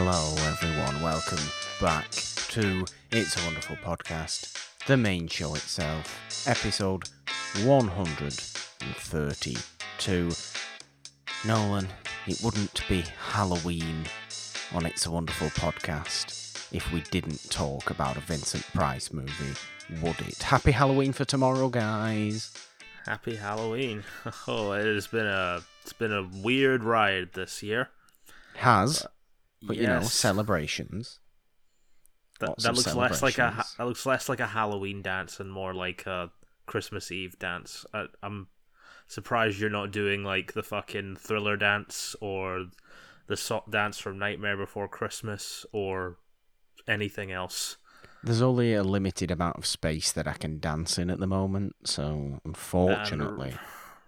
Hello, everyone. Welcome back to It's a Wonderful Podcast, the main show itself, episode 132. Nolan, it wouldn't be Halloween on It's a Wonderful Podcast if we didn't talk about a Vincent Price movie, would it? Happy Halloween for tomorrow, guys. Happy Halloween. Oh, it has been a it's been a weird ride this year. Has, but you know, celebrations. that, that looks less like a that looks less like a Halloween dance and more like a Christmas Eve dance. I, I'm surprised you're not doing like the fucking thriller dance or the sock dance from Nightmare Before Christmas or anything else. There's only a limited amount of space that I can dance in at the moment, so unfortunately.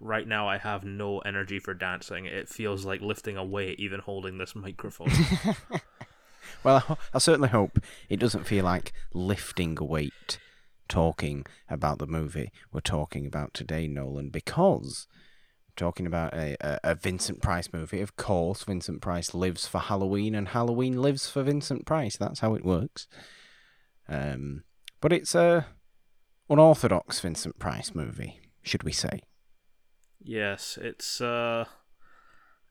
Right now, I have no energy for dancing. It feels like lifting a weight, even holding this microphone. Well, I, certainly hope it doesn't feel like lifting a weight talking about the movie we're talking about today, Nolan, because we're talking about a, a, a Vincent Price movie. Of course, Vincent Price lives for Halloween, and Halloween lives for Vincent Price. That's how it works. Um, but it's a unorthodox Vincent Price movie, should we say? Yes, it's uh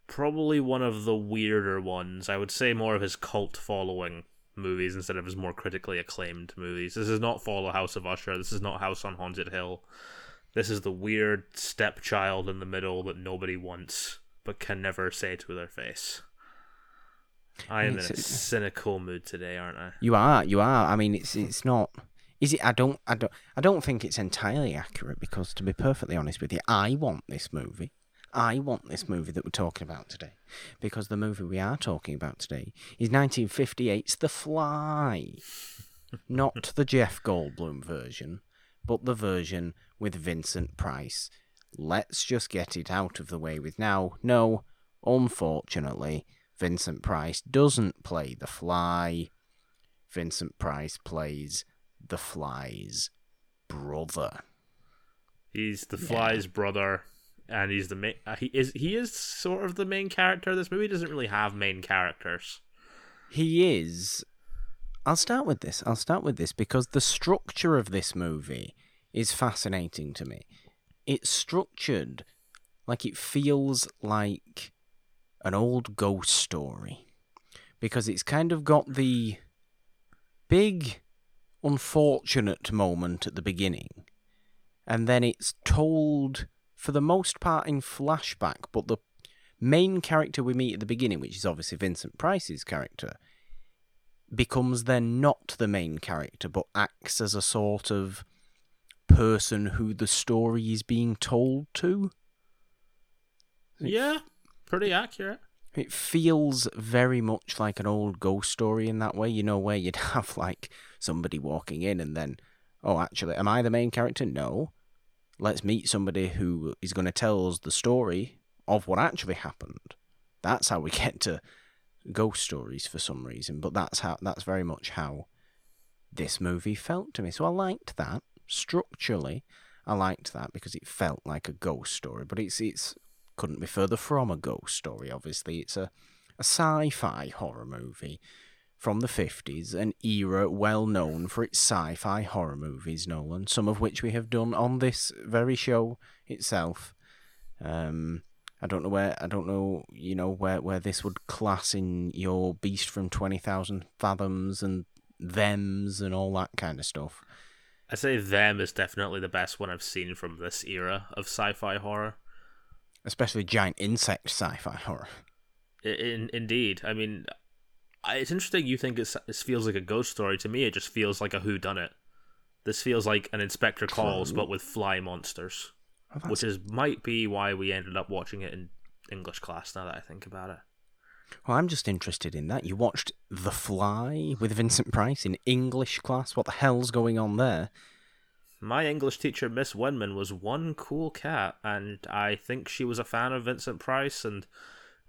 probably one of the weirder ones. I would say more of his cult following movies instead of his more critically acclaimed movies. This is not Follow House of Usher. This is not House on Haunted Hill. This is the weird stepchild in the middle that nobody wants but can never say to their face. I am in a cynical mood today, aren't I? You are, you are. I mean, it's it's not. Is it? I don't, I don't, I don't think it's entirely accurate because, to be perfectly honest with you, I want this movie. I want this movie that we're talking about today, because the movie we are talking about today is 1958's The Fly, not the Jeff Goldblum version, but the version with Vincent Price. Let's just get it out of the way with now. No, unfortunately, Vincent Price doesn't play The Fly. Vincent Price plays the Fly's brother. He's the Fly's brother, and he's the main. Uh, he is he is sort of the main character. Of this movie doesn't really have main characters. He is. I'll start with this. I'll start with this because the structure of this movie is fascinating to me. It's structured like it feels like an old ghost story because it's kind of got the big unfortunate moment at the beginning and then it's told for the most part in flashback but the main character we meet at the beginning which is obviously Vincent Price's character becomes then not the main character but acts as a sort of person who the story is being told to Yeah, pretty accurate. It feels very much like an old ghost story in that way, you know, where you'd have like somebody walking in and then, oh, actually, am I the main character? No. Let's meet somebody who is going to tell us the story of what actually happened. That's how we get to ghost stories for some reason, but that's how that's very much how this movie felt to me. So I liked that structurally. I liked that because it felt like a ghost story, but it's it's couldn't be further from a ghost story. Obviously, it's a, a sci-fi horror movie from the 50s, an era well known for its sci-fi horror movies, Nolan, some of which we have done on this very show itself. Um, I don't know where I don't know, you know, where where this would class in your Beast from 20,000 Fathoms and thems and all that kind of stuff. I say them is definitely the best one I've seen from this era of sci-fi horror. Especially giant insect sci-fi horror. In, indeed, I mean, it's interesting. You think it's, this feels like a ghost story. To me, it just feels like a Who Done It. This feels like an Inspector Calls, but with fly monsters, Oh, which is might be why we ended up watching it in English class. Now that I think about it. Well, I'm just interested in that. You watched The Fly with Vincent Price in English class. What the hell's going on there? My English teacher, Miss Wenman, was one cool cat, and I think she was a fan of Vincent Price. And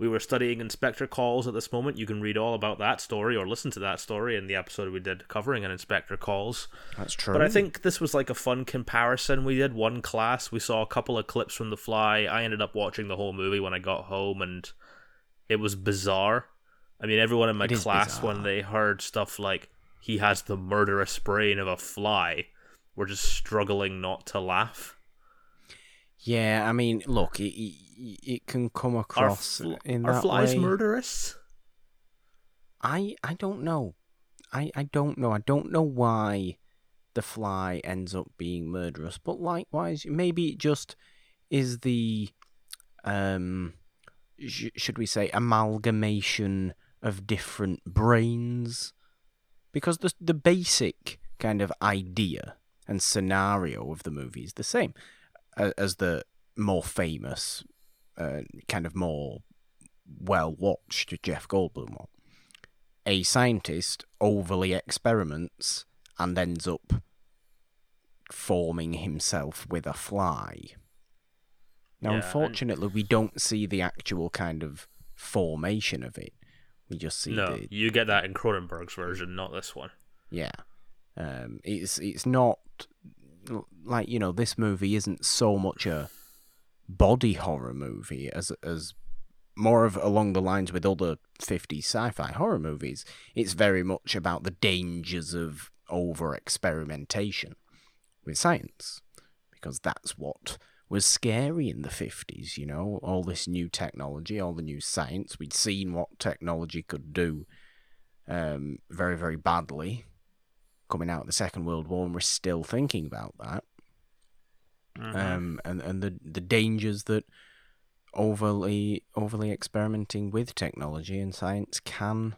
we were studying Inspector Calls at this moment. You can read all about that story or listen to that story in the episode we did covering an Inspector Calls. That's true. But I think this was like a fun comparison. We did one class, we saw a couple of clips from The Fly. I ended up watching the whole movie when I got home, and it was bizarre. I mean, everyone in my class, bizarre. when they heard stuff like he has the murderous brain of a fly, were just struggling not to laugh. Yeah, I mean, look, it it, it can come Are, across fl- in are that flies way. murderous? I I don't know. I I don't know. I don't know why the fly ends up being murderous, but likewise, maybe it just is the um sh- should we say amalgamation of different brains because the the basic kind of idea and scenario of the movie is the same as the more famous uh, kind of more well watched Jeff Goldblum one a scientist overly experiments and ends up forming himself with a fly. Now, Yeah, and- unfortunately, we don't see the actual kind of formation of it. We just see No, the you get that in Cronenberg's version, not this one. yeah. Um, it's it's not like you know this movie isn't so much a body horror movie as as more of along the lines with other 50 sci-fi horror movies. It's very much about the dangers of over experimentation with science because that's what was scary in the 50s, you know, all this new technology, all the new science. We'd seen what technology could do um, very, very badly coming out of the Second World War, and we're still thinking about that. Mhm. Um, and, and the, the dangers that overly overly experimenting with technology and science can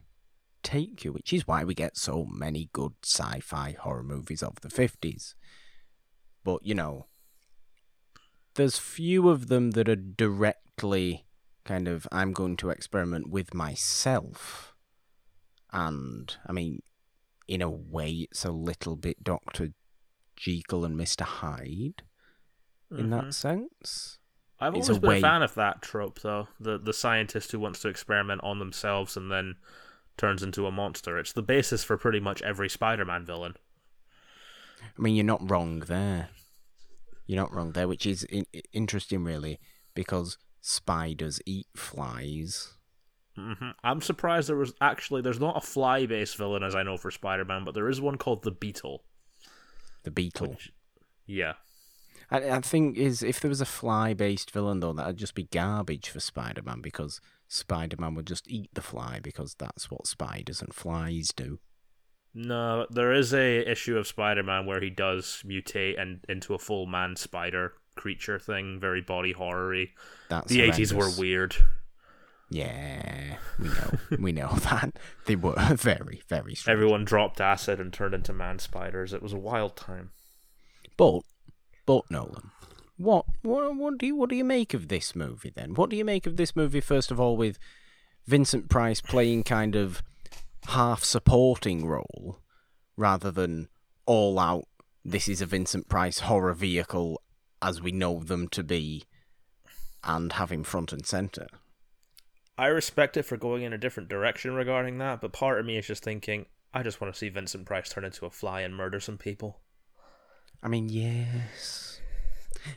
take you, which is why we get so many good sci-fi horror movies of the 50s. But, you know, there's few of them that are directly kind of I'm going to experiment with myself. And I mean, in a way it's a little bit Dr. Jekyll and Mr. Hyde in Mhm. that sense. I've it's always a been way- a fan of that trope, though. The the scientist who wants to experiment on themselves and then turns into a monster. It's the basis for pretty much every Spider-Man villain. I mean, you're not wrong there. You're not wrong there, which is in- interesting, really, because spiders eat flies. Hmm I'm surprised there was actually there's not a fly-based villain as I know for Spider-Man, but there is one called the Beetle. The beetle. Which, yeah, I, I think is if there was a fly-based villain though, that'd just be garbage for Spider-Man because Spider-Man would just eat the fly because that's what spiders and flies do. no, there is a issue of Spider-Man where he does mutate and into a full man spider creature thing, very body horror-y. That's The 80s were weird. Yeah, we know, we know that they were very, very strange. Everyone dropped acid and turned into man spiders. It was a wild time. But, but Nolan, what, what, what do you, what do you make of this movie then? What do you make of this movie first of all with Vincent Price playing kind of half supporting role rather than all out? This is a Vincent Price horror vehicle as we know them to be, and have him front and center. I respect it for going in a different direction regarding that, but part of me is just thinking, I just want to see Vincent Price turn into a fly and murder some people. I mean, yes.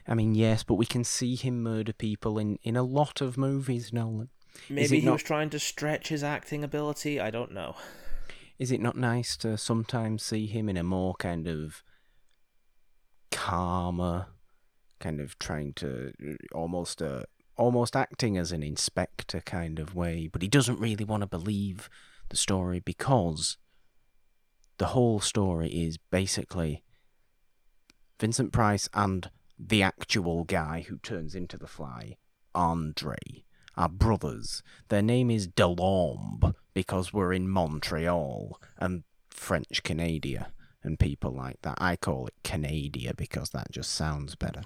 I mean, yes, but we can see him murder people in, in a lot of movies, Nolan. Maybe he not- was trying to stretch his acting ability. I don't know. Is it not nice to sometimes see him in a more kind of calmer, kind of trying to almost uh, almost acting as an inspector kind of way, but he doesn't really want to believe the story because the whole story is basically Vincent Price and the actual guy who turns into the fly, Andre, are brothers. Their name is Delorme because we're in Montreal and French Canada and people like that. I call it Canada because that just sounds better.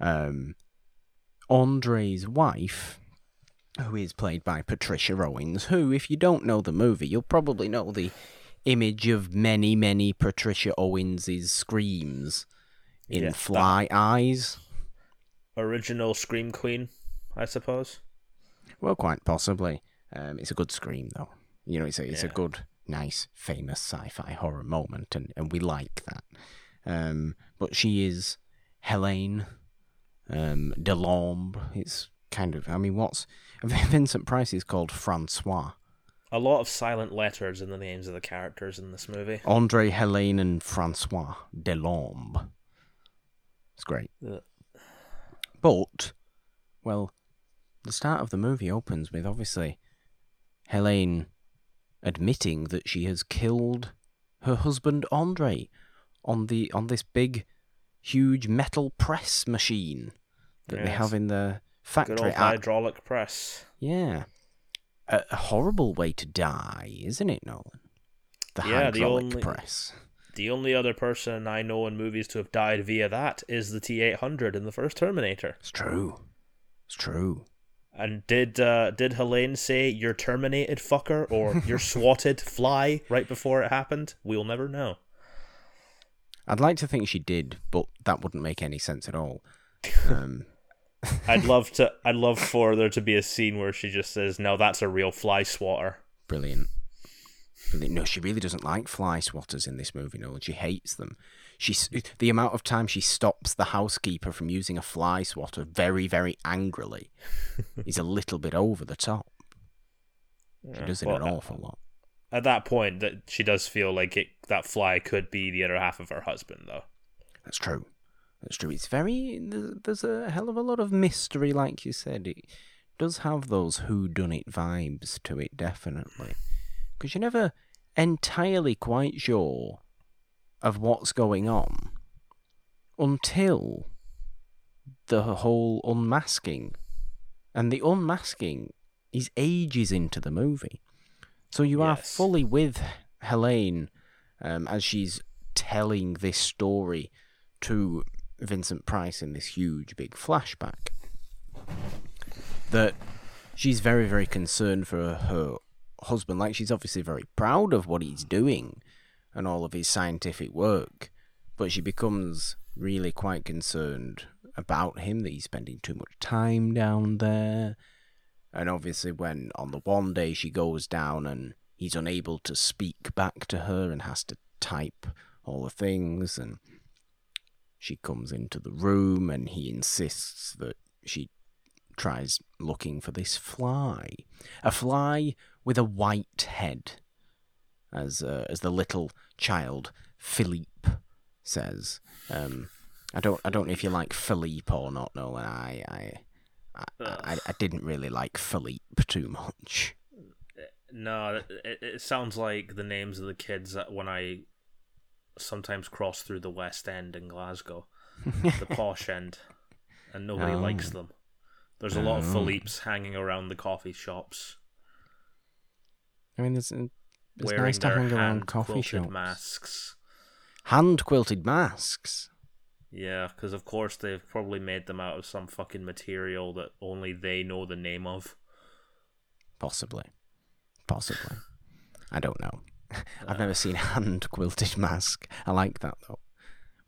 Um, Andre's wife, who is played by Patricia Owens, who, if you don't know the movie, you'll probably know the image of many, many Patricia Owens' screams in Yeah, fly eyes. Original Scream Queen, I suppose. Well, quite possibly. Um, it's a good scream, though. You know, it's a, it's a good, nice, famous sci-fi horror moment, and, and we like that. Um, but she is Helene um, Delorme. It's kind of, I mean, what's Vincent Price is called Francois a lot of silent letters in the names of the characters in this movie. Andre, Helene, and Francois Delorme. It's great. Yeah. But, well, the start of the movie opens with obviously Helene admitting that she has killed her husband Andre on the on this big, huge metal press machine that they have in the Good factory. old Ah, hydraulic press. yeah, a, a horrible way to die, isn't it, Nolan? The Yeah, the hydraulic only- press. The only other person I know in movies to have died via that is the T eight hundred in the first Terminator. It's true. It's true. And did uh, did Helene say "you're terminated, fucker" or "you're swatted, fly" right before it happened? We'll never know. I'd like to think she did, but that wouldn't make any sense at all. Um, I'd love to. I'd love for there to be a scene where she just says, "No, that's a real fly swatter." brilliant. brilliant. No, she really doesn't like fly swatters in this movie. No, she hates them. She's the amount of time she stops the housekeeper from using a fly swatter very, very angrily is a little bit over the top. She Yeah, does it well, an awful lot. At that point, that she does feel like it. That fly could be the other half of her husband, though. That's true. That's true. It's very. There's a hell of a lot of mystery, like you said. It does have those who done it vibes to it, definitely. Because you're never entirely quite sure of what's going on until the whole unmasking. And the unmasking is ages into the movie. So you are fully with Helene um, as she's telling this story to Vincent Price in this huge big flashback. That she's very, very concerned for her husband. Like, she's obviously very proud of what he's doing and all of his scientific work, but she becomes really quite concerned about him, that he's spending too much time down there. And obviously, when on the one day she goes down and he's unable to speak back to her and has to type all the things, and she comes into the room and he insists that she tries looking for this fly. A fly with a white head, as, uh, as the little child, Philippe, says. Um, I don't, I don't know if you like Philippe or not, Nolan. I, I, I, I, I didn't really like Philippe too much. No, it, it sounds like the names of the kids that when I sometimes cross through the West End in Glasgow, the posh end, and nobody Oh. likes them. There's a lot of Oh. Philippes hanging around the coffee shops, I mean, it's, it's nice to hang around coffee shops. masks. Hand quilted masks. Yeah, because of course they've probably made them out of some fucking material that only they know the name of. Possibly. Possibly. I don't know. I've never seen hand quilted mask. I like that though.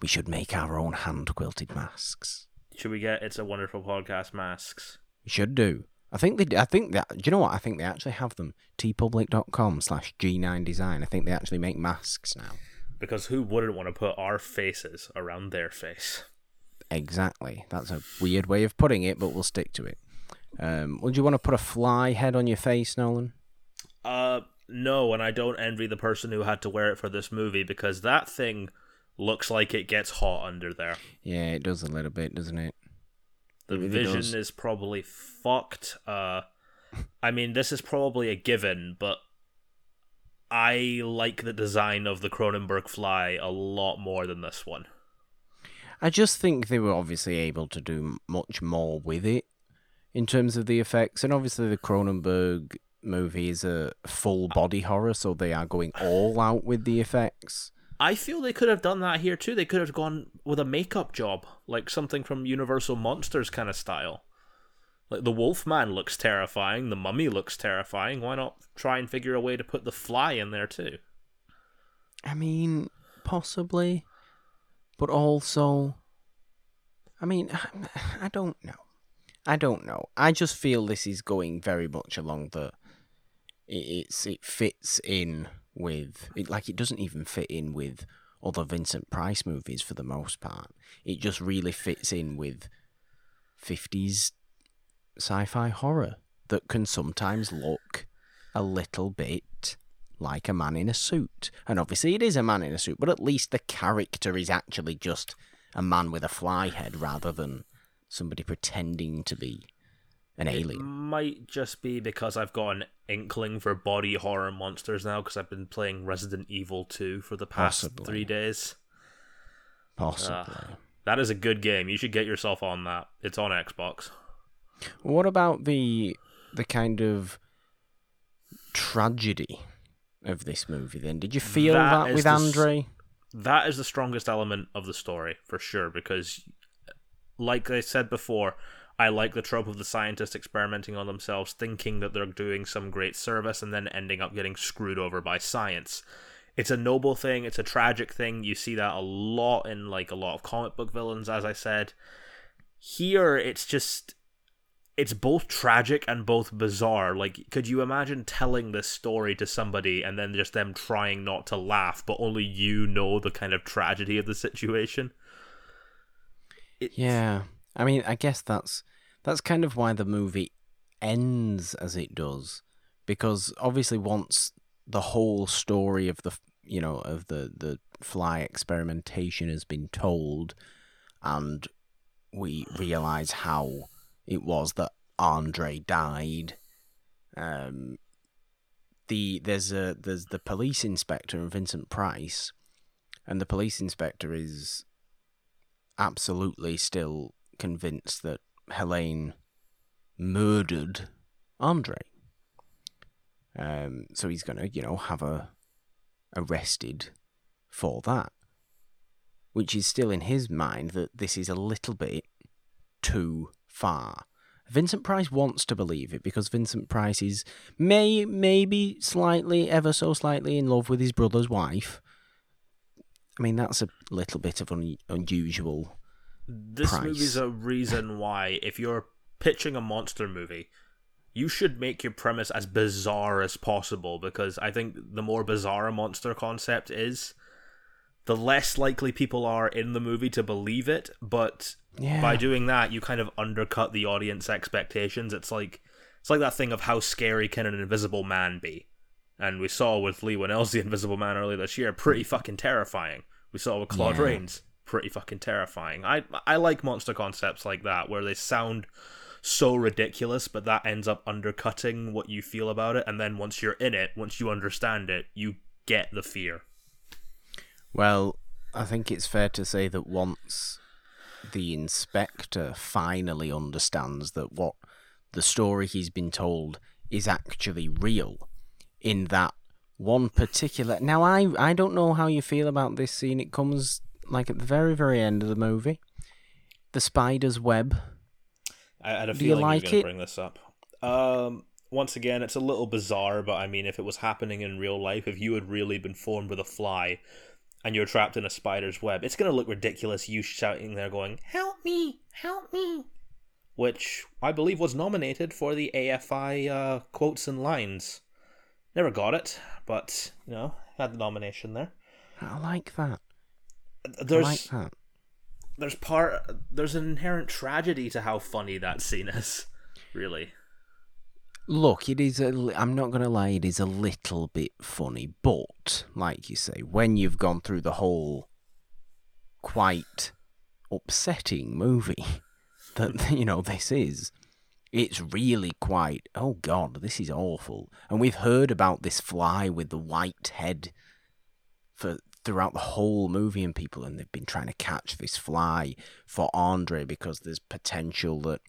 We should make our own hand quilted masks. Should we get It's a Wonderful Podcast masks? We should do. I think they. I think that. Do you know what? I think they actually have them. teepublic.com slash G9 Design. I think they actually make masks now. Because who wouldn't want to put our faces around their face? Exactly. That's a weird way of putting it, but we'll stick to it. Um, would you want to put a fly head on your face, Nolan? Uh, no, and I don't envy the person who had to wear it for this movie because that thing looks like it gets hot under there. Yeah, it does a little bit, doesn't it? The It vision does. is probably fucked. Uh, I mean, this is probably a given, but I like the design of the Cronenberg fly a lot more than this one. I just think they were obviously able to do much more with it in terms of the effects, and obviously the Cronenberg movie is a full body horror, so they are going all out with the effects. I feel they could have done that here too. They could have gone with a makeup job, like something from Universal Monsters kind of style. Like the Wolfman looks terrifying, the Mummy looks terrifying. Why not try and figure a way to put the fly in there too? I mean, possibly, but also, I mean, I don't know. I don't know. I just feel this is going very much along the. it- It's it fits in with it like it doesn't even fit in with other Vincent Price movies for the most part. It just really fits in with fifties sci-fi horror that can sometimes look a little bit like a man in a suit. And obviously, it is a man in a suit, but at least the character is actually just a man with a fly head rather than somebody pretending to be an alien. It might just be because I've got an inkling for body horror monsters now because I've been playing Resident Evil 2 for the past Possibly. three days. Possibly. Uh, that is a good game. You should get yourself on that. It's on Xbox. What about the the kind of tragedy of this movie then? Did you feel That that, with the Andre? That is the strongest element of the story, for sure, because, like I said before, I like the trope of the scientist experimenting on themselves, thinking that they're doing some great service, and then ending up getting screwed over by science. It's a noble thing, it's a tragic thing. You see that a lot in like a lot of comic book villains, as I said. Here, it's just. It's both tragic and both bizarre. Like, could you imagine telling this story to somebody and then just them trying not to laugh, but only you know the kind of tragedy of the situation? It, Yeah. I mean, I guess that's that's kind of why the movie ends as it does because obviously once the whole story of the you know of the the fly experimentation has been told and we realize how it was that Andre died um the there's a there's the police inspector and Vincent Price and the police inspector is absolutely still convinced that Helene murdered Andre. Um, so he's gonna, you know, have her arrested for that, which is still in his mind that this is a little bit too far. Vincent Price wants to believe it because Vincent Price is may maybe slightly, ever so slightly, in love with his brother's wife. I mean, that's a little bit of un- unusual. This Price. movie's a reason why, if you're pitching a monster movie, you should make your premise as bizarre as possible because I think the more bizarre a monster concept is, the less likely people are in the movie to believe it. But Yeah. by doing that, you kind of undercut the audience expectations. It's like it's like that thing of how scary can an invisible man be, and we saw with Leigh Whannell's The Invisible Man earlier this year, pretty mm. fucking terrifying. We saw with Claude Yeah. Rains, pretty fucking terrifying. I I like monster concepts like that where they sound so ridiculous, but that ends up undercutting what you feel about it, and then once you're in it, once you understand it, you get the fear. Well, I think it's fair to say that once the inspector finally understands that what the story he's been told is actually real, in that one particular. Now, I I don't know how you feel about this scene. It comes like at the very very end of the movie, the spider's web. I had a Do you feeling like you were going it? to bring this up. Um, once again, it's a little bizarre, but I mean, if it was happening in real life, if you had really been formed with a fly and you're trapped in a spider's web, it's going to look ridiculous. You shouting there, going, "Help me! Help me!" Which I believe was nominated for the AFI uh, quotes and lines. Never got it, but you know, had the nomination there. I like that. There's I like that. there's part there's an inherent tragedy to how funny that scene is. Really. Look, it is a. I'm not gonna lie. It is a little bit funny, but like you say, when you've gone through the whole quite upsetting movie that you know this is, it's really quite. Oh God, this is awful. And we've heard about this fly with the white head for throughout the whole movie, and people, and they've been trying to catch this fly for Andre because there's potential that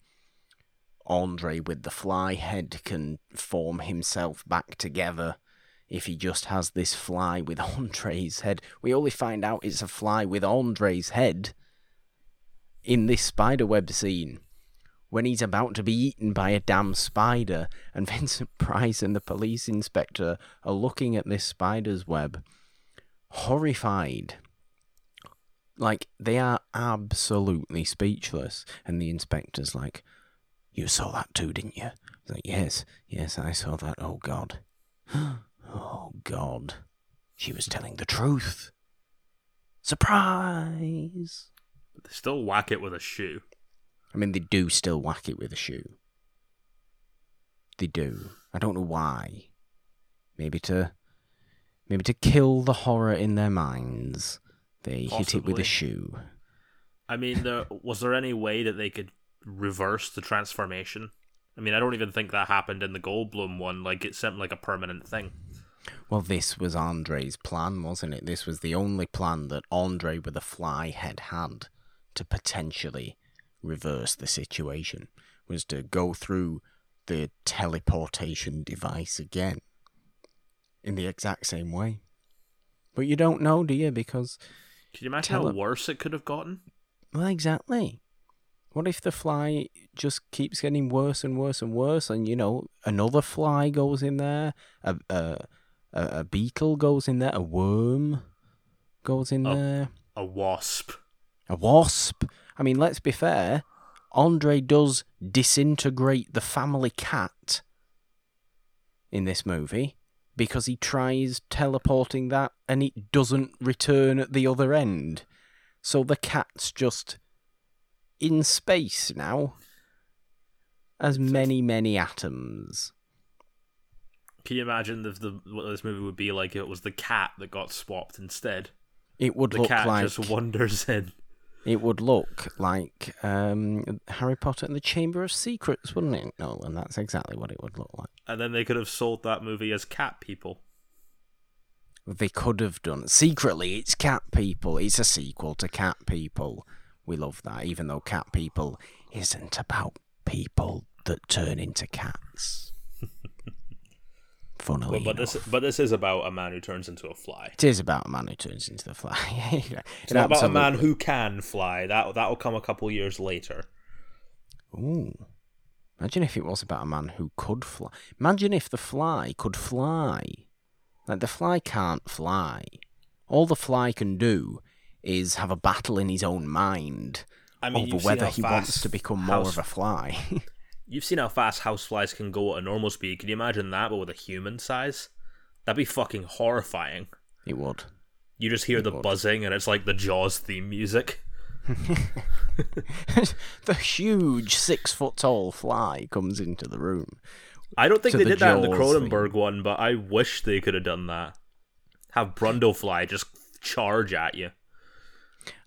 Andre with the fly head can form himself back together if he just has this fly with Andre's head. We only find out it's a fly with Andre's head in this spiderweb scene when he's about to be eaten by a damn spider, and Vincent Price and the police inspector are looking at this spider's web, horrified. Like, they are absolutely speechless, and the inspector's like, you saw that too, didn't you? Like, yes, yes, I saw that. Oh, God. oh, God. She was telling the truth. Surprise! But They still whack it with a shoe. I mean, they do still whack it with a shoe. They do. I don't know why. maybe to maybe to kill the horror in their minds, they hit it with a shoe. I mean, there, was there any way that they could reverse the transformation? I mean, I don't even think that happened in the Goldblum one. Like, it seemed like a permanent thing. Well, this was Andre's plan, wasn't it? This was the only plan that Andre with a fly had had to potentially reverse the situation, was to go through the teleportation device again in the exact same way. But you don't know, do you? Because, Can you imagine Tele- how worse it could have gotten? well, exactly. What if the fly just keeps getting worse and worse and worse, and you know another fly goes in there, a a a, a beetle goes in there, a worm goes in Oh. there, A wasp. a wasp. I mean, let's be fair. Andre does disintegrate the family cat in this movie because he tries teleporting that and it doesn't return at the other end. So the cat's just in space now as many, many atoms. Can you imagine if the what this movie would be like if it was the cat that got swapped instead? It would The look cat like just wanders in. it would look like um, Harry Potter and the Chamber of Secrets, wouldn't it, Nolan? That's exactly what it would look like. And then they could have sold that movie as cat people. They could have done. Secretly, it's Cat People. It's a sequel to Cat People. We love that, even though Cat People isn't about people that turn into cats. Funnily But, but this enough. but this is about a man who turns into a fly. It is about a man who turns into the fly. It's not about a man who can fly. That that'll come a couple years later. Ooh. Imagine if it was about a man who could fly. Imagine if the fly could fly. Like, the fly can't fly. All the fly can do is have a battle in his own mind I mean, over whether he wants to become more house- of a fly. You've seen how fast houseflies can go at a normal speed. Can you imagine that, but with a human size? That'd be fucking horrifying. it would. You just hear the would. buzzing, and it's like the Jaws theme music. the huge six foot tall fly comes into the room. I don't think they the did that in the Jaws Cronenberg one, but I wish they could have done that. Have Brundlefly just charge at you.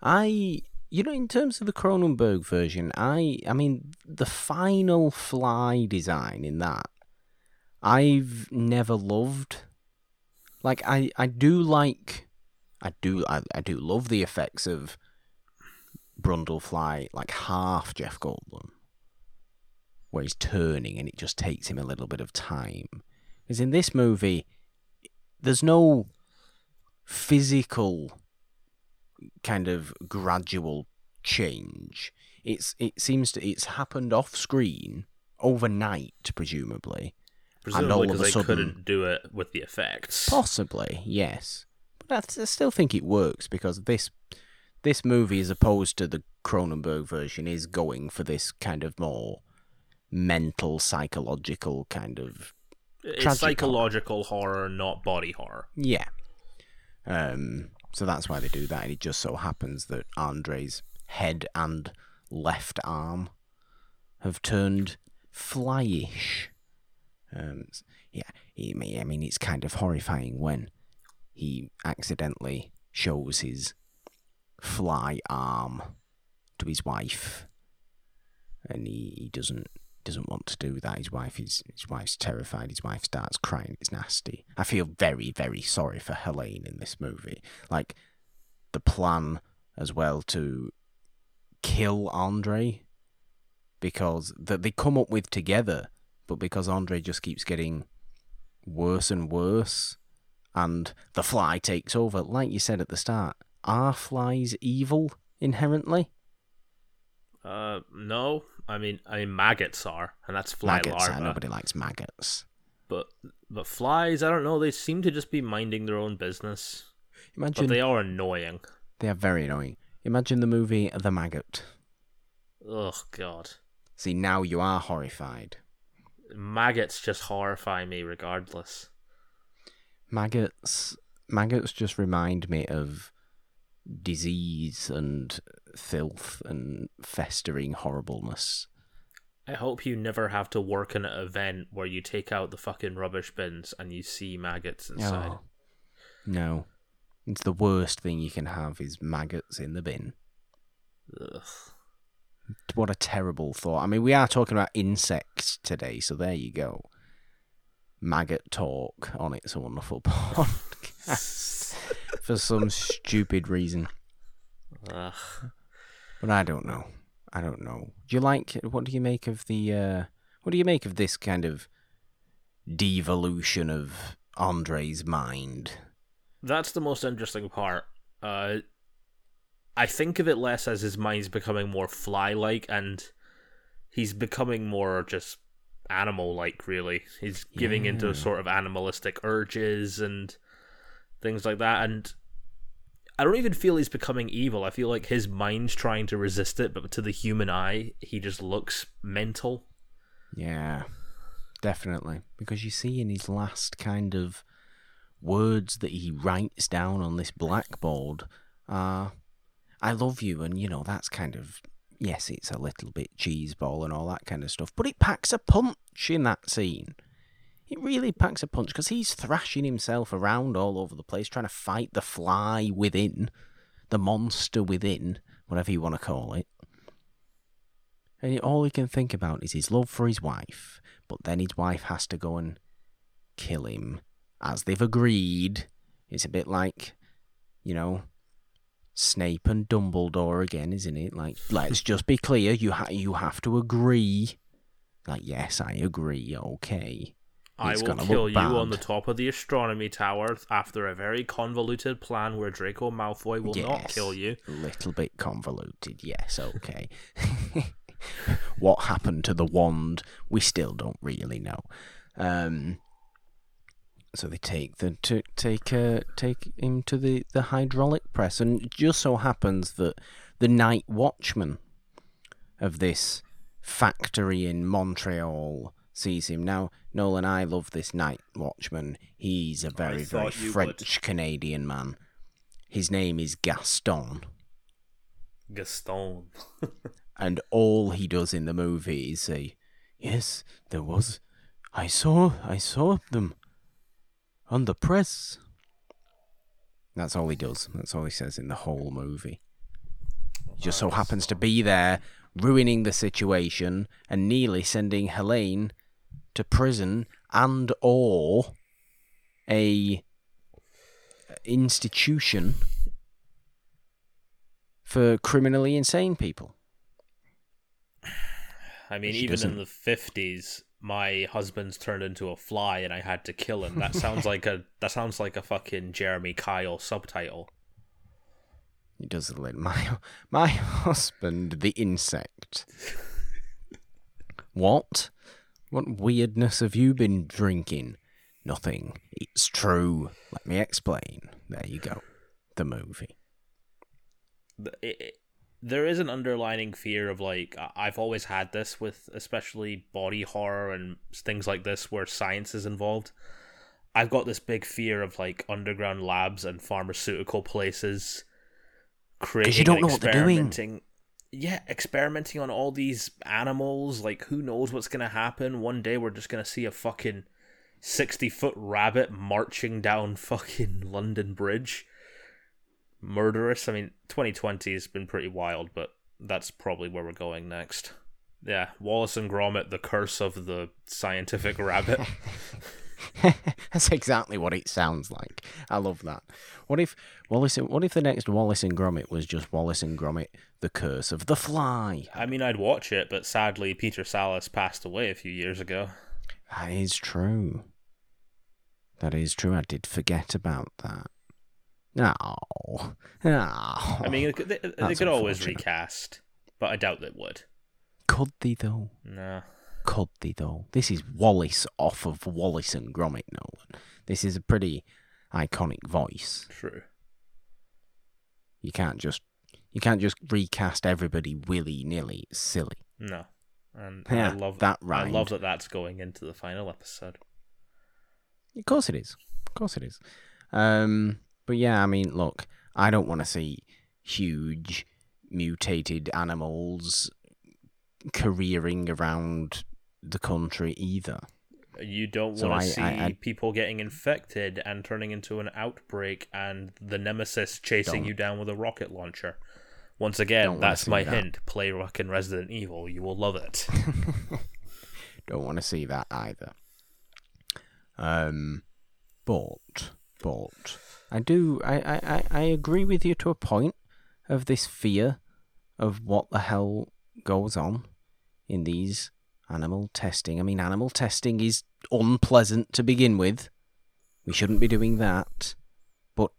I, you know, in terms of the Cronenberg version, I, I mean, the final fly design in that, I've never loved. Like, I, I do like, I do, I, I do love the effects of Brundlefly, like half Jeff Goldblum, where he's turning and it just takes him a little bit of time. Because in this movie, there's no physical kind of gradual change. It's it seems to it's happened off screen overnight, presumably. Presumably because they sudden- couldn't do it with the effects. Possibly, yes. But I, I still think it works because this this movie, as opposed to the Cronenberg version, is going for this kind of more mental, psychological kind of It's psychological horror, not body horror. Yeah. Um, so that's why they do that. And it just so happens that Andre's head and left arm have turned flyish. Um, yeah, I mean, it's kind of horrifying when he accidentally shows his fly arm to his wife, and he, he doesn't doesn't want to do that. His wife is his wife's terrified. His wife starts crying. It's nasty. I feel very very sorry for Helene in this movie. Like the plan as well to kill Andre because that they come up with together, but because Andre just keeps getting worse and worse, and the fly takes over. Like you said at the start, are flies evil inherently? Uh, no. I mean, I mean maggots are, and that's fly maggots. uh, larvae. Nobody likes maggots. But but flies, I don't know. They seem to just be minding their own business, Imagine but they are annoying. They are very annoying. Imagine the movie The Maggot. Oh God. See, now you are horrified. Maggots just horrify me, regardless. Maggots. Maggots just remind me of disease and filth and festering horribleness. I hope you never have to work in an event where you take out the fucking rubbish bins and you see maggots inside. Oh, no. It's the worst thing you can have is maggots in the bin. Ugh. What a terrible thought. I mean, we are talking about insects today, so there you go. Maggot talk on It's a Wonderful Podcast for some stupid reason. Ugh. But I don't know. I don't know. Do you like? What do you make of the? Uh, what do you make of this kind of devolution of Andre's mind? That's the most interesting part. Uh, I think of it less as his mind's becoming more fly-like, and he's becoming more just animal-like. Really, he's giving Yeah. into sort of animalistic urges and things like that. And I don't even feel he's becoming evil. I feel like his mind's trying to resist it, but to the human eye, he just looks mental. Yeah, definitely. Because you see in his last kind of words that he writes down on this blackboard are, I love you, and you know, that's kind of, yes, it's a little bit cheeseball and all that kind of stuff, but it packs a punch in that scene. It really packs a punch because he's thrashing himself around all over the place, trying to fight the fly within, the monster within, whatever you want to call it. And all he can think about is his love for his wife, but then his wife has to go and kill him, as they've agreed. It's a bit like, you know, Snape and Dumbledore again, isn't it? Like, let's just be clear. You ha- you have to agree. Like, yes, I agree. Okay. I will kill you on the top of the astronomy tower after a very convoluted plan where Draco Malfoy will not kill you. A little bit convoluted, yes, okay. what happened to the wand, we still don't really know. Um, so they take the to take uh, take him to the, the hydraulic press, and it just so happens that the night watchman of this factory in Montreal sees him. Now, Nolan, I love this night watchman. He's a oh, very, very would. French Canadian man. His name is Gaston, Gaston. and all he does in the movie is say, "Yes, there was. I saw. I saw them on the press." That's all he does. That's all he says in the whole movie. He just so happens to be there, ruining the situation and nearly sending Helene to prison and or a institution for criminally insane people. I mean, She even doesn't. in the fifties, my husband's turned into a fly, and I had to kill him. That sounds like a that sounds like a fucking Jeremy Kyle subtitle. He does a little. My my husband, the insect. what? What weirdness have you been drinking? Nothing. It's true. Let me explain. There you go. The movie. The- it, it- there is an underlining fear of like I've always had this with especially body horror and things like this where science is involved. I've got this big fear of like underground labs and pharmaceutical places creating you don't know what they're doing. Yeah, experimenting on all these animals. Like, who knows what's gonna happen? One day we're just gonna see a fucking sixty foot rabbit marching down fucking London Bridge murderous. I mean, 2020 has been pretty wild, but that's probably where we're going next. Yeah, Wallace and Gromit: The Curse of the Scientific Rabbit. That's exactly what it sounds like. I love that. What if Wallace? What if the next Wallace and Gromit was just Wallace and Gromit: The Curse of the Fly? I mean, I'd watch it, but sadly, Peter Sallis passed away a few years ago. That is true. That is true. I did forget about that. No. No. I mean, they, could- they, could always recast, but I doubt they would. Could they though? Nah. Could they though? This is Wallace off of Wallace and Gromit Nolan. This is a pretty iconic voice. True. You can't just you can't just recast everybody willy nilly. It's silly. No. And Yeah, I love that I love that that's going into the final episode. Of course it is. Of course it is. Um, but yeah, I mean, look, I don't want to see huge mutated animals careering around the country either. You don't So want to see I- I- people getting infected and turning into an outbreak and the nemesis chasing you down with a rocket launcher. Once again, that's my that. hint. Play fucking Resident Evil. You will love it. Don't want to see that either. Um, but but I do I, I- I agree with you to a point of this fear of what the hell goes on in these animal testing. I mean, animal testing is unpleasant to begin with. We shouldn't be doing that. But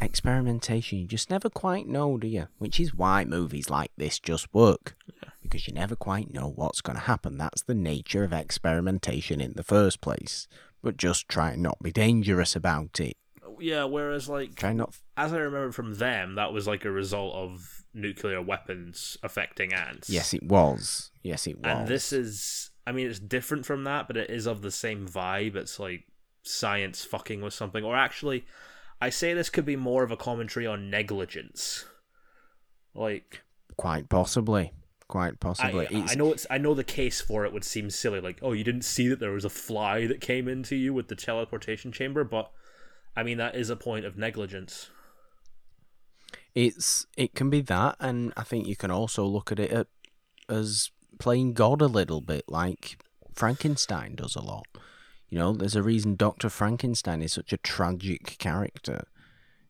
experimentation, you just never quite know, do you? Which is why movies like this just work. Because you never quite know what's going to happen. That's the nature of experimentation in the first place. But just try and not be dangerous about it. yeah, whereas like Try not. as I remember from them, that was like a result of nuclear weapons affecting ants. Yes, it was. Yes, it was. And this is, I mean, it's different from that, but it is of the same vibe. It's like science fucking with something. Or actually, I say this could be more of a commentary on negligence. Like, quite possibly. Quite possibly. It's- I know it's, I know the case for it would seem silly. Like, oh, you didn't see that there was a fly that came into you with the teleportation chamber, but I mean, that is a point of negligence. It's it can be that and i think you can also look at it at, as playing god a little bit like frankenstein does a lot. You know there's a reason dr frankenstein is such a tragic character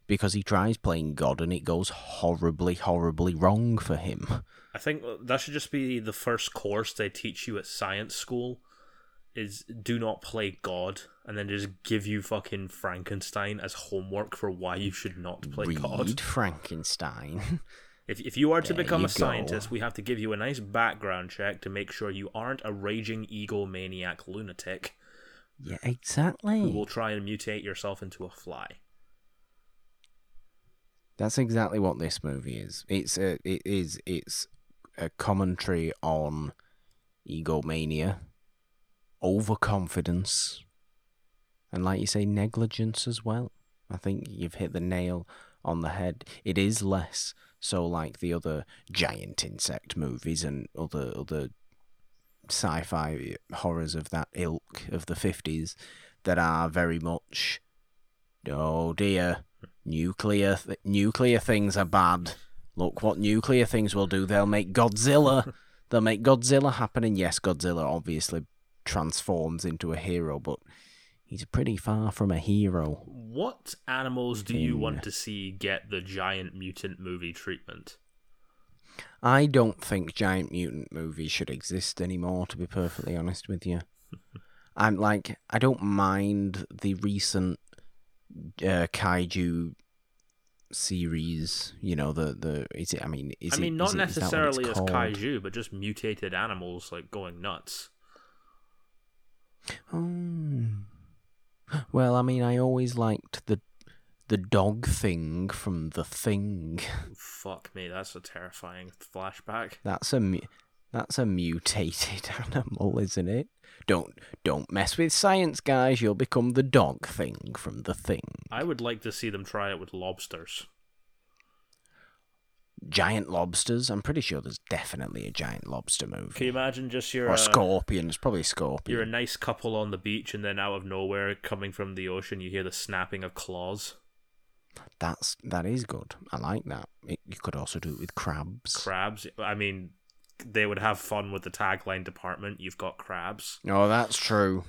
because he tries playing god and it goes horribly horribly wrong for him. I think that should just be the first course they teach you at science school is do not play God and then just give you fucking Frankenstein as homework for why you should not play read God. frankenstein If if you are to There become a go. scientist, we have to give you a nice background check to make sure you aren't a raging egomaniac lunatic yeah exactly. who will try and mutate yourself into a fly. That's exactly what this movie is. It's a, it is it's a commentary on egomania, overconfidence, and like you say, negligence as well. I think you've hit the nail on the head. It is less so like the other giant insect movies and other other sci-fi horrors of that ilk of the 50s that are very much oh dear nuclear th- nuclear things are bad. Look what nuclear things will do. They'll make godzilla. They'll make godzilla happen. And yes godzilla obviously transforms into a hero but he's pretty far from a hero What animals do you want to see get the giant mutant movie treatment? i don't think giant mutant movies should exist anymore to be perfectly honest with you i'm like i don't mind the recent uh, kaiju series you know the the is it i mean is I mean, not it- what necessarily as called? kaiju, but just mutated animals like going nuts. Oh. Well, I mean, I always liked the the dog thing from the thing. Fuck me, that's a terrifying flashback. That's a mu- that's a mutated animal, isn't it? Don't don't mess with science, guys. You'll become the dog thing from the thing. I would like to see them try it with lobsters. Giant lobsters. I'm pretty sure there's definitely a giant lobster movie. Can you imagine just your or uh, scorpions, probably a scorpion. you're a nice couple on the beach, and then out of nowhere, coming from the ocean, you hear the snapping of claws. That's that is good. I like that. It, you could also do it with crabs. Crabs. I mean, they would have fun with the tagline department. You've got crabs. Oh, that's true.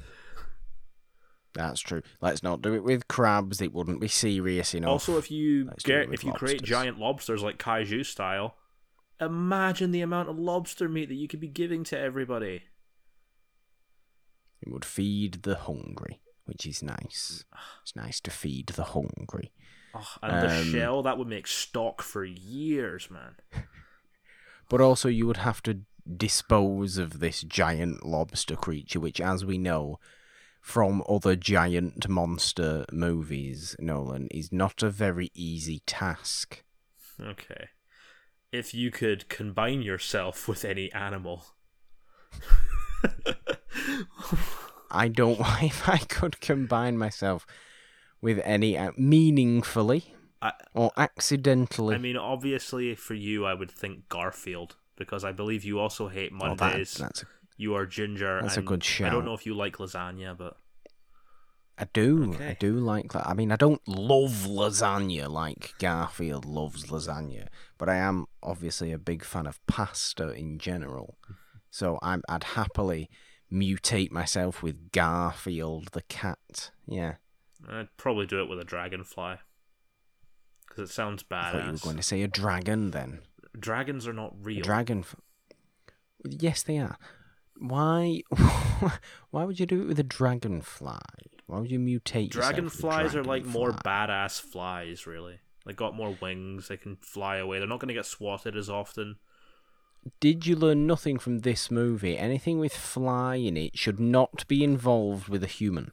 That's true. Let's not do it with crabs. It wouldn't be serious enough. Also, if you Let's get if you create giant lobsters like kaiju style, imagine the amount of lobster meat that you could be giving to everybody. it would feed the hungry, which is nice. It's nice to feed the hungry. Oh, and the Um, shell that would make stock for years, man. But also, you would have to dispose of this giant lobster creature, which, as we know from other giant monster movies, Nolan, is not a very easy task. Okay. If you could combine yourself with any animal. I don't know if I could combine myself with any uh, meaningfully I, or accidentally. I mean, obviously, for you, I would think Garfield because I believe you also hate Oh, that- Mondays. that's a, you are ginger. that's a and good I don't know if you like lasagna, but I do. I do like that. I mean, I don't love lasagna like Garfield loves lasagna, but I am obviously a big fan of pasta in general. So I'm, I'd happily mutate myself with Garfield the cat. Yeah. I'd probably do it with a dragonfly because it sounds I thought you were going to say a dragon then. Dragons are not A real. dragon. Yes, they are. Why? Why would you do it with a dragonfly? Why would you mutate? yourself with a Dragonflies are like more badass flies, really. They got more wings. They can fly away. They're not going to get swatted as often. Did you learn nothing from this movie? Anything with fly in it should not be involved with a human.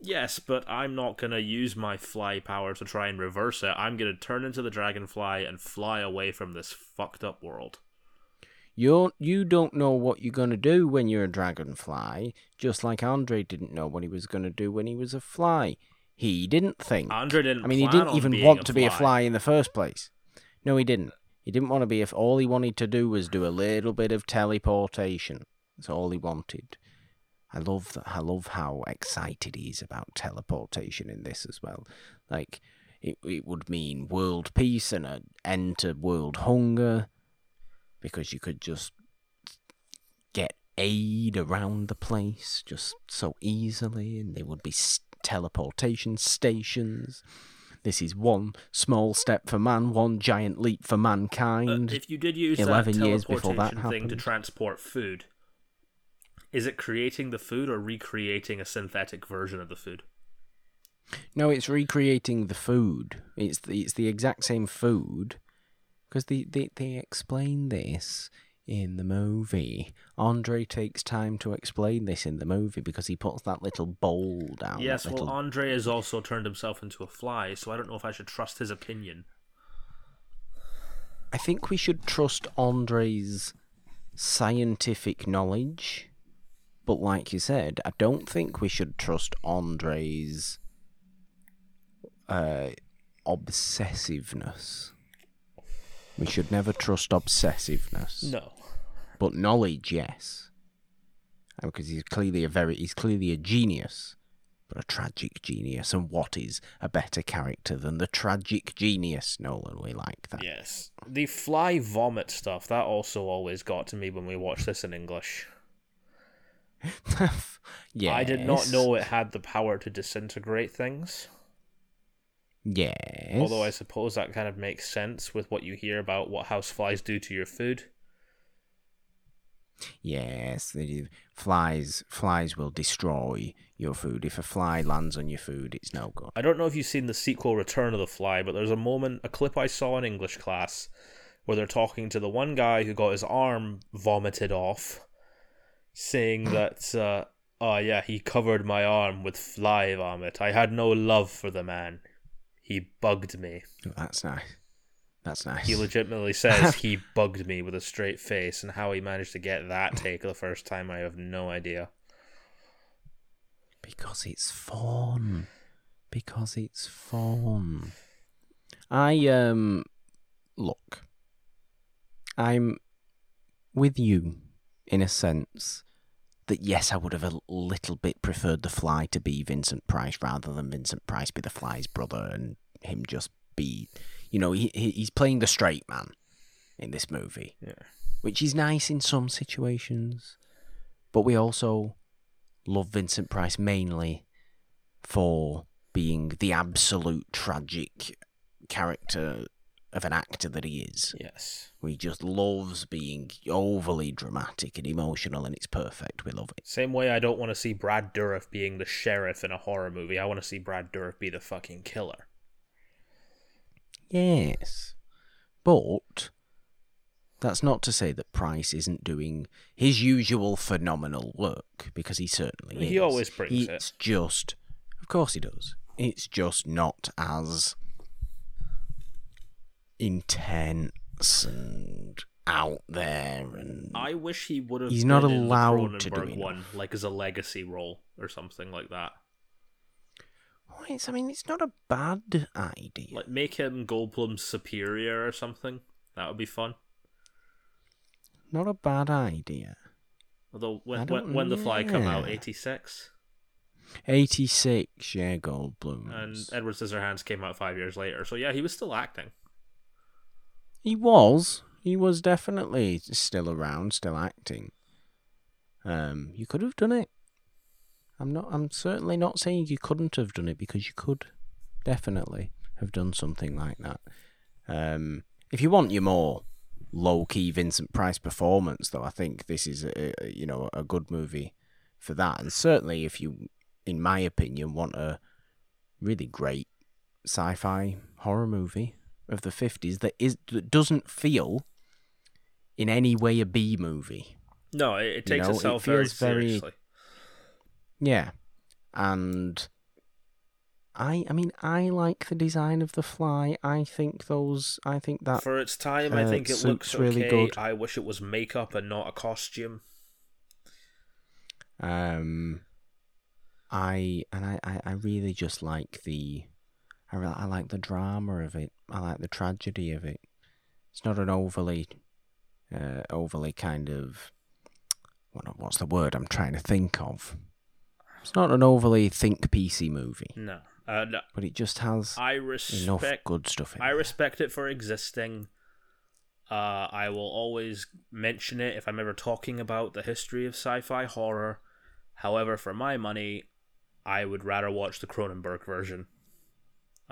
Yes, but I'm not going to use my fly power to try and reverse it. I'm going to turn into the dragonfly and fly away from this fucked up world. You're, you don't know what you're going to do when you're a dragonfly, just like Andre didn't know what he was going to do when he was a fly. He didn't think. Andre didn't I mean, he didn't even want to be a fly. fly in the first place. No, he didn't. He didn't want to be. If all he wanted to do was do a little bit of teleportation, that's all he wanted. I love that. I love how excited he is about teleportation in this as well. Like it, it would mean world peace and an end to world hunger, because you could just get aid around the place just so easily, and there would be s- teleportation stations. This is one small step for man, one giant leap for Uh, mankind. if you did use 11 that years before that teleportation thing to transport food, is it creating the food or recreating a synthetic version of the food? No, it's recreating the food. It's the, it's the exact same food because they, they they explain this in the movie. Andre takes time to explain this in the movie because he puts that little bowl down. yes, well, little- Andre has also turned himself into a fly, so I don't know if I should trust his opinion. I think we should trust Andre's scientific knowledge, but like you said, I don't think we should trust Andre's uh, obsessiveness. We should never trust obsessiveness. No. But knowledge, yes. Uh, Because he's clearly a very he's clearly a genius, but a tragic genius. And what is a better character than the tragic genius? Nolan, we like that. Yes. The fly vomit stuff, that also always got to me when we watched this in English. yes. I did not know it had the power to disintegrate things. Yes. Although I suppose that kind of makes sense with what you hear about what houseflies do to your food. Yes. Flies flies will destroy your food. If a fly lands on your food, it's no good. I don't know if you've seen the sequel Return of the Fly, but there's a moment, a clip I saw in English class, where they're talking to the one guy who got his arm vomited off, saying that, uh, oh yeah, he covered my arm with fly vomit. I had no love for the man. He bugged me. That's nice. That's nice. He legitimately says he bugged me with a straight face, and how he managed to get that take the first time, I have no idea. Because it's fun. Because it's fun. I um look. I'm with you in a sense that yes, I would have a little bit preferred the fly to be Vincent Price rather than Vincent Price be the fly's brother and him just be you know, he he- he's playing the straight man in this movie. Yeah. Which is nice in some situations. But we also love Vincent Price mainly for being the absolute tragic character of an actor that he is. Yes. He just loves being overly dramatic and emotional, and it's perfect. We love it. Same way I don't want to see Brad Dourif being the sheriff in a horror movie. I want to see Brad Dourif be the fucking killer. Yes. But that's not to say that Price isn't doing his usual phenomenal work, because he certainly is. He always brings it. It's just, of course he does. It's just not as intense and out there and I wish he would have. He's not been in the allowed to do Cronenberg enough. one, like as a legacy role or something like that. Well, it's, I mean, it's not a bad idea. Like make him Goldblum's superior or something. That would be fun. not a bad idea. Although when when, when the fly come out, yeah. eighty six, 86, yeah, Goldblum. and Edward Scissorhands came out five years later. So yeah, he was still acting. He was. He was definitely still around, still acting. Um, you could have done it. I'm not. I'm certainly not saying you couldn't have done it because you could, definitely have done something like that. Um, if you want your more low key Vincent Price performance, though, I think this is a, a you know a good movie for that. And certainly, if you, in my opinion, want a really great sci-fi horror movie of the 50s that is that doesn't feel in any way a B movie. No, it, it You takes know, it itself very feels very- seriously. Yeah. And I I mean I like the design of the fly. I think those I think that For its time, I uh, think it looks really good. I wish it was makeup and not a costume. um I and I, I, I really just like the I, re- I like the drama of it. I like the tragedy of it. It's not an overly uh, overly kind of what what's the word I'm trying to think of. It's not an overly think piecey movie, No, uh, no. but it just has I enough respect. good stuff in I it. respect it for existing. Uh, I will always mention it if I'm ever talking about the history of sci-fi horror. However, for my money, I would rather watch the Cronenberg version.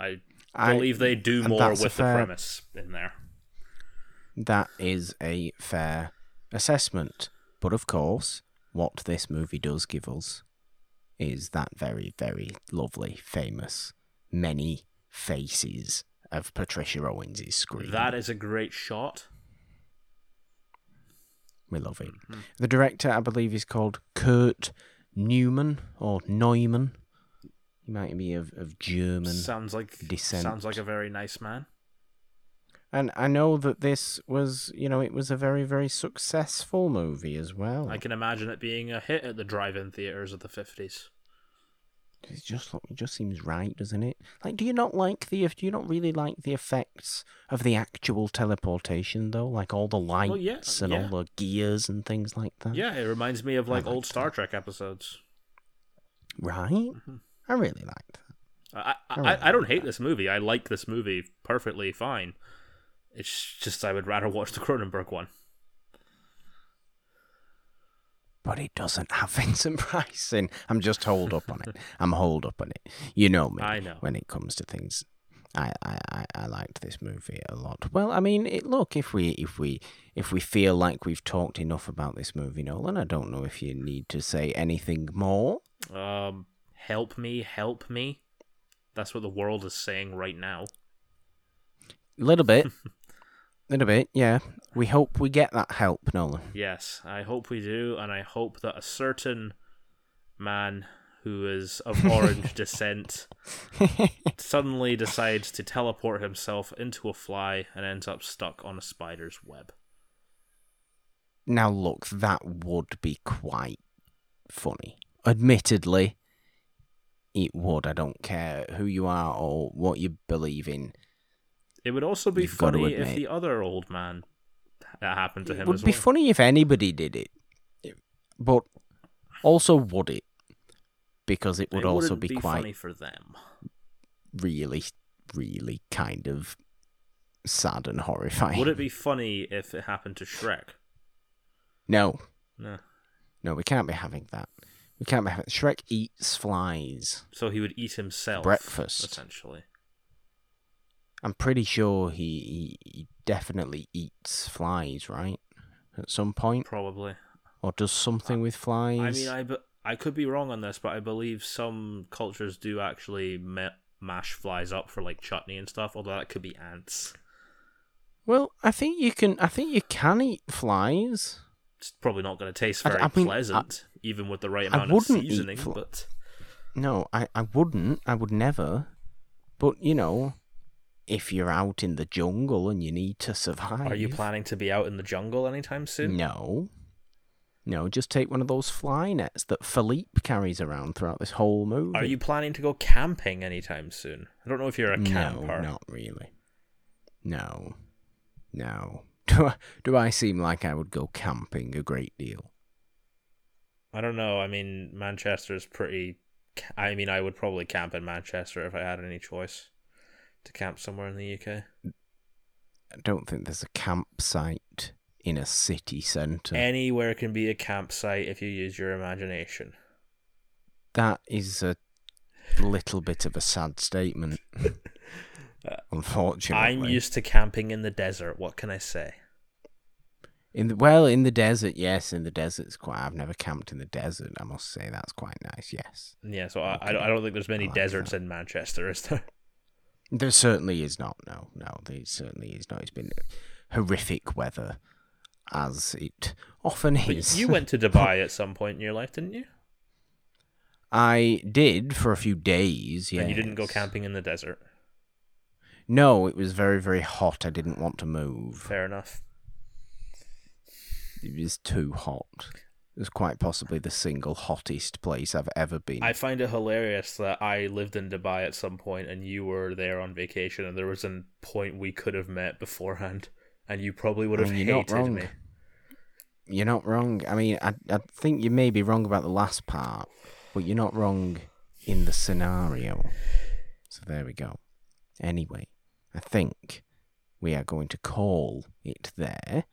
I I- believe they do more with the premise in there. That is a fair assessment. But of course, what this movie does give us is that very, very lovely, famous, many faces of Patricia Owens' screen. That is a great shot. we love it. Mhm. The director, I believe, is called Kurt Newman or Neumann. He might be of, of German. Sounds like descent. sounds like a very nice man. And I know that this was, you know, it was a very, very successful movie as well. I can imagine it being a hit at the drive-in theaters of the fifties. It just it just seems right, doesn't it? Like, do you not like the? Do you not really like the effects of the actual teleportation though? Like all the lights Well, yeah, and yeah. all the gears and things like that. Yeah, it reminds me of like like old Star that. Trek episodes. Right. Mhm. I really liked that. I I, I really I, don't hate that. this movie. I like this movie perfectly fine. It's just I would rather watch the Cronenberg one. But it doesn't have Vincent Price in. I'm just hold up on it. I'm hold up on it. You know me. I know. when it comes to things. I, I, I, I liked this movie a lot. Well, I mean, it, look if we if we if we feel like we've talked enough about this movie, Nolan, I don't know if you need to say anything more. Um, help me, help me. That's what the world is saying right now. A little bit, A little bit, yeah. We hope we get that help, Nolan. Yes, I hope we do, and I hope that a certain man who is of orange descent suddenly decides to teleport himself into a fly and ends up stuck on a spider's web. now, look, that would be quite funny. Admittedly, it would. I don't care who you are or what you believe in. It would also be You've funny if the other old man that happened to It him would as be well. funny if anybody did it, but also would it? Because it would it also be, be quite funny for them. really, really kind of sad and horrifying. Would it be funny if it happened to Shrek? No, No. no, we can't be having that. We can't be having. Shrek eats flies. So he would eat himself. Breakfast. Essentially. I'm pretty sure he, he, he definitely eats flies, right? At some point, Probably. or does something with flies. I mean, I, be- I could be wrong on this, but I believe some cultures do actually ma- mash flies up for like chutney and stuff, although that could be ants. well, I think you can. I think you can eat flies. It's probably not going to taste I- very I mean, pleasant, even with the right amount of seasoning, fl- but No, I, I wouldn't. I would never. But, you know, if you're out in the jungle and you need to survive. are you planning to be out in the jungle anytime soon? No. No, just take one of those fly nets that Philippe carries around throughout this whole movie. Are you planning to go camping anytime soon? I don't know if you're a No, camper. not really. No. No. Do I, do I seem like I would go camping a great deal? I don't know. I mean, Manchester is pretty. I mean, I would probably camp in Manchester if I had any choice to camp somewhere in the UK. I don't think there's a campsite in a city centre. Anywhere can be a campsite if you use your imagination. that is a little bit of a sad statement. Unfortunately, I'm used to camping in the desert. What can I say? In the well in the desert. Yes, in the desert's quite. I've never camped in the desert. I must say that's quite nice. Yes, Yeah, so I, I don't- I don't think there's many like deserts in Manchester, is there? there certainly is not. No, no, there certainly is not. It's been horrific weather, as it often But is. you went to Dubai at some point in your life, didn't you? I did for a few days. Yeah, And you didn't go camping in the desert. No, it was very, very hot. I didn't want to move. Fair enough. It was too hot. It was quite possibly the single hottest place I've ever been. I find it hilarious that I lived in Dubai at some point and you were there on vacation, and there was a point we could have met beforehand, and you probably would I have mean, you're not hated me. You're not wrong. I mean, I, I think you may be wrong about the last part, but you're not wrong in the scenario. So there we go. Anyway, I think we are going to call it there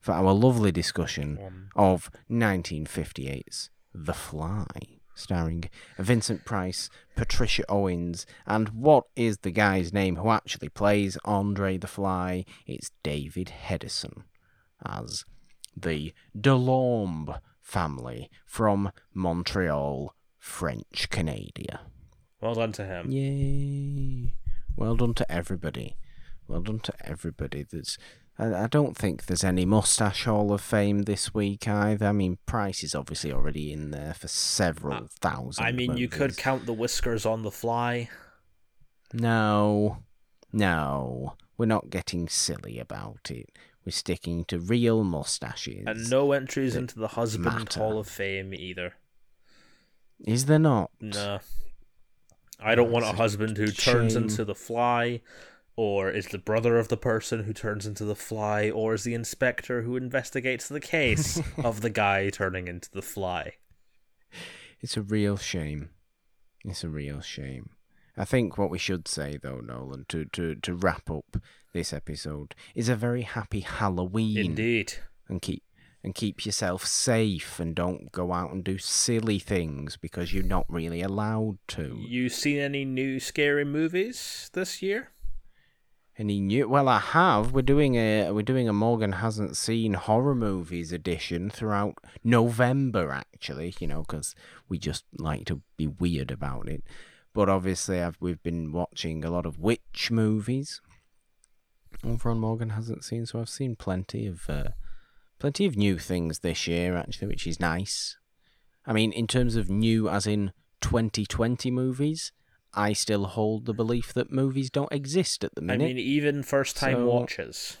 for our lovely discussion Um, of 1958's The Fly, starring Vincent Price, Patricia Owens, and what is the guy's name who actually plays Andre the Fly? It's David Hedison as the Delorme family from Montreal, French Canada. well done to him. Yay! Well done to everybody. Well done to everybody. There's, I, I don't think there's any mustache Hall of Fame this week either. I mean, Price is obviously already in there for several thousand. I mean, you could count the whiskers on the fly. No, no, we're not getting silly about it. We're sticking to real mustaches. And no entries into the Husband matter. Hall of Fame either. Is there not? No. I don't want a husband who turns into the fly, or is the brother of the person who turns into the fly, or is the inspector who investigates the case of the guy turning into the fly. It's a real shame. It's a real shame. I think what we should say, though, Nolan, to, to, to wrap up this episode, is a very happy Halloween. Indeed. And keep and keep yourself safe and don't go out and do silly things because you're not really allowed to. You seen any new scary movies this year? Any knew. Well, I have. We're doing a we're doing a Morgan hasn't seen horror movies edition throughout November, actually. You know, because we just like to be weird about it. But obviously, I've we've been watching a lot of witch movies over on Morgan hasn't seen, so I've seen plenty of uh, plenty of new things this year, actually, which is nice. I mean, in terms of new, as in 2020 movies. I still hold the belief that movies don't exist at the moment. I mean, even first time So- watches.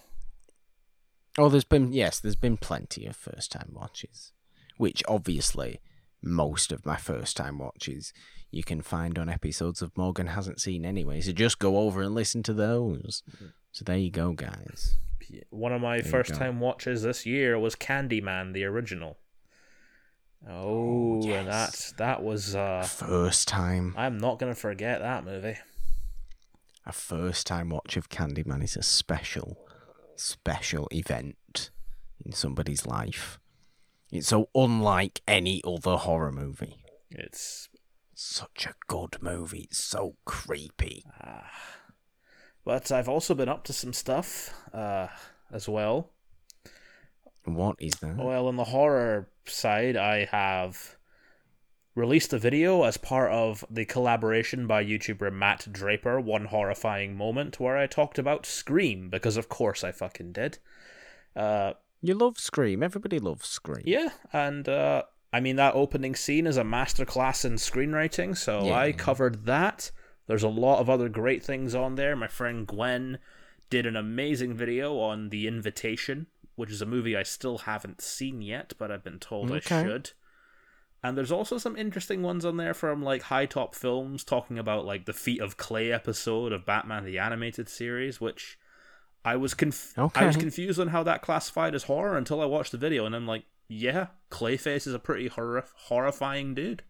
Oh, there's been yes, there's been plenty of first time watches, which obviously most of my first time watches you can find on episodes of Morgan hasn't seen anyway. So just go over and listen to those. Mm-hmm. So there you go, guys. One of my There first time watches this year was Candyman, the original. Oh, yes. and that that was uh First time, I'm not gonna forget that movie. a first time watch of Candyman is a special, special event in somebody's life. It's so unlike any other horror movie. It's Such a good movie. It's so creepy. ah. but I've also been up to some stuff uh as well. What is that? Well, on the horror side, I have released a video as part of the collaboration by YouTuber Matt Draper, One Horrifying Moment, where I talked about Scream, because of course I fucking did. Uh, You love Scream. Everybody loves Scream. yeah, and uh, I mean, that opening scene is a masterclass in screenwriting, so I covered that. There's a lot of other great things on there. My friend Gwen did an amazing video on The Invitation, which is a movie I still haven't seen yet, but I've been told I should. And there's also some interesting ones on there from like High Top Films talking about like the Feet of Clay episode of Batman the Animated Series, which I was conf- Okay. I was confused on how that classified as horror until I watched the video, and I'm like, yeah, Clayface is a pretty horror- horrifying dude.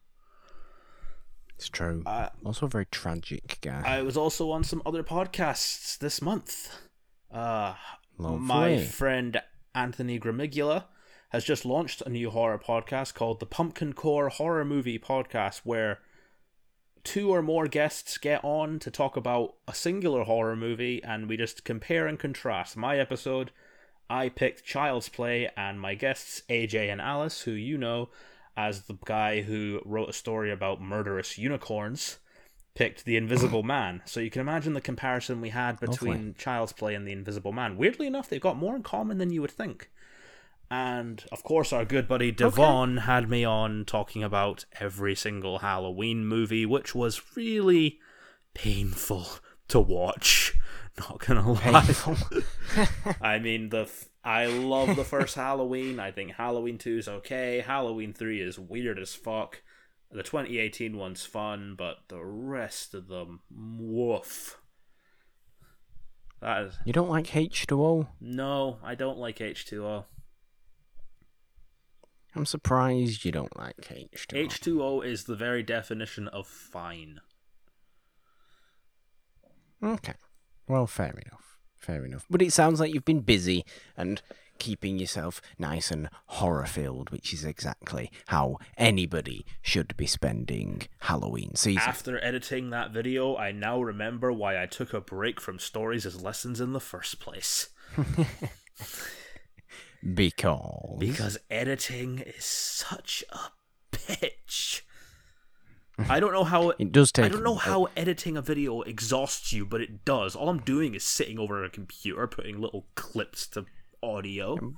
It's true. Uh, also a very tragic guy. I was also on some other podcasts this month. Uh, my friend Anthony Gramigula has just launched a new horror podcast called the Pumpkin Core Horror Movie Podcast, where two or more guests get on to talk about a singular horror movie and we just compare and contrast. My episode, I picked Child's Play, and my guests, AJ and Alice, who you know as the guy who wrote a story about murderous unicorns, picked The Invisible Man. So you can imagine the comparison we had between Lovely. Child's Play and The Invisible Man. Weirdly enough, they've got more in common than you would think. And of course, our good buddy Devon had me on talking about every single Halloween movie, which was really painful to watch. Not gonna lie. I mean, the f- I love the first Halloween. I think Halloween two is okay. Halloween three is weird as fuck. The 2018 one's fun, but the rest of them, woof. That is you don't like H2O? no. I don't like H two O. I'm surprised you don't like H2O. H two O is the very definition of fine. Okay. Well, fair enough. Fair enough. But it sounds like you've been busy and keeping yourself nice and horror filled, which is exactly how anybody should be spending Halloween season. After editing that video, I now remember why I took a break from stories as lessons in the first place. because. Because editing is such a bitch. I don't know how It does take. I don't know how editing a video exhausts you, but it does. All I'm doing is sitting over a computer putting little clips to audio.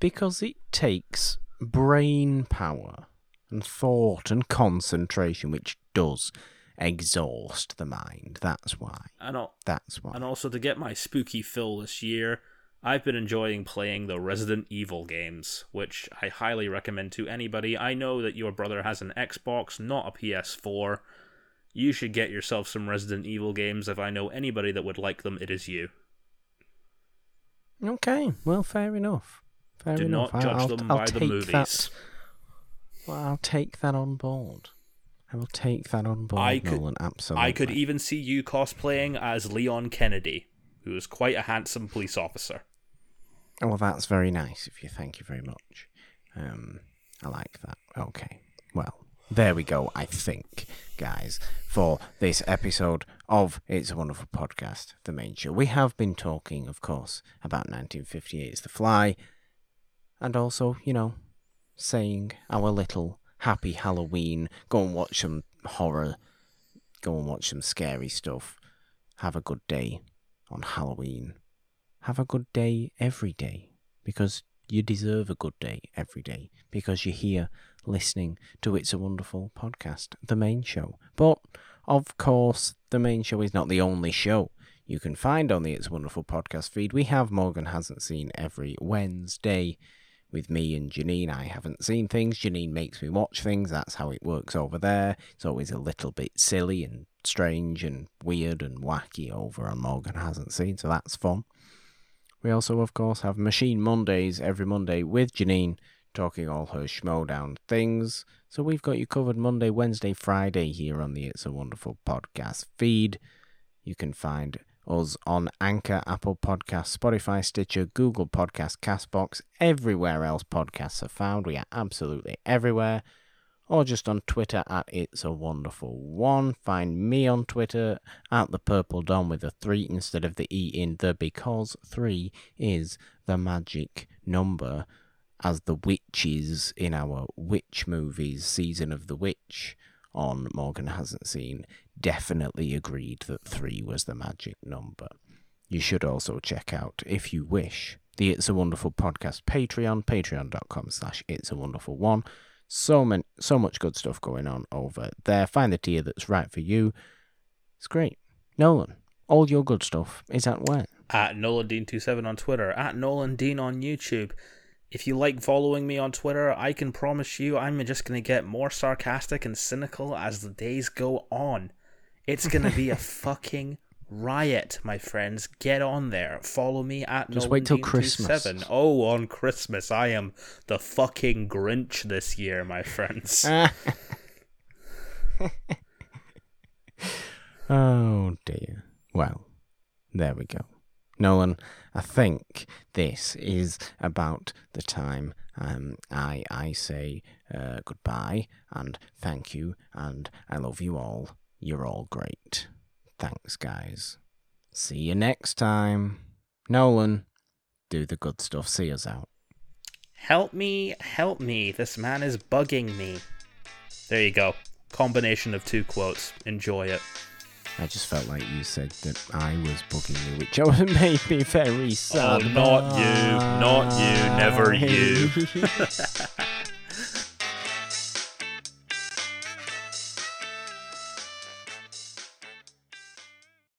Because it takes brain power and thought and concentration, which does exhaust the mind. That's why. And, al- That's why. and also to get my spooky fill this year, I've been enjoying playing the Resident Evil games, which I highly recommend to anybody. I know that your brother has an Xbox, not a PS4. You should get yourself some Resident Evil games. If I know anybody that would like them, it is you. Okay, well, fair enough. Fair Do enough. not judge I'll, them I'll by the take movies. That, well, I'll take that on board. I will take that on board, I could- Nolan. Absolutely. I could even see you cosplaying as Leon Kennedy, who is quite a handsome police officer. Oh, well, that's very nice of you. Thank you very much. Um, I like that. Okay. Well, there we go, I think, guys, for this episode of It's a Wonderful Podcast, the main show. We have been talking, of course, about 1958's The Fly, and also, you know, saying our little happy Halloween, go and watch some horror, go and watch some scary stuff, have a good day on Halloween have a good day every day because you deserve a good day every day because you're here listening to It's a Wonderful Podcast, the main show. But of course, the main show is not the only show you can find on the It's a Wonderful Podcast feed. We have Morgan Hasn't Seen every Wednesday with me and Janine. I haven't seen things. Janine makes me watch things. That's how it works over there. It's always a little bit silly and strange and weird and wacky over on Morgan Hasn't Seen, so that's fun. We also, of course, have Machine Mondays every Monday with Janine talking all her Schmoedown things. So we've got you covered Monday, Wednesday, Friday here on the It's a Wonderful podcast feed. You can find us on Anchor, Apple Podcasts, Spotify, Stitcher, Google Podcast, Castbox, everywhere else podcasts are found. We are absolutely everywhere. Or just on Twitter at It's a Wonderful One. Find me on Twitter at the Purple Dom with a three instead of the E in the because three is the magic number as the witches in our witch movies, Season of the Witch on Morgan Hasn't Seen, definitely agreed that three was the magic number. You should also check out, if you wish, the It's a Wonderful Podcast Patreon, patreon.com slash It's a Wonderful One. So many, so much good stuff going on over there. Find the tier that's right for you. It's great. Nolan, all your good stuff is at where? At NolanDean27 on Twitter, at NolanDean on YouTube. If you like following me on Twitter, I can promise you I'm just going to get more sarcastic and cynical as the days go on. It's going to be a fucking Riot, my friends. Get on there. Follow me at Just wait till Christmas. Oh, on Christmas, I am the fucking Grinch this year, my friends. oh dear. Well, there we go. Nolan, I think this is about the time um, I I say uh, goodbye and thank you and I love you all. You're all great. Thanks, guys. See you next time. Nolan, do the good stuff. See us out. Help me, help me. This man is bugging me. There you go. Combination of two quotes. Enjoy it. I just felt like you said that I was bugging you, which made me very oh, sad. Oh, not you, not you, never you.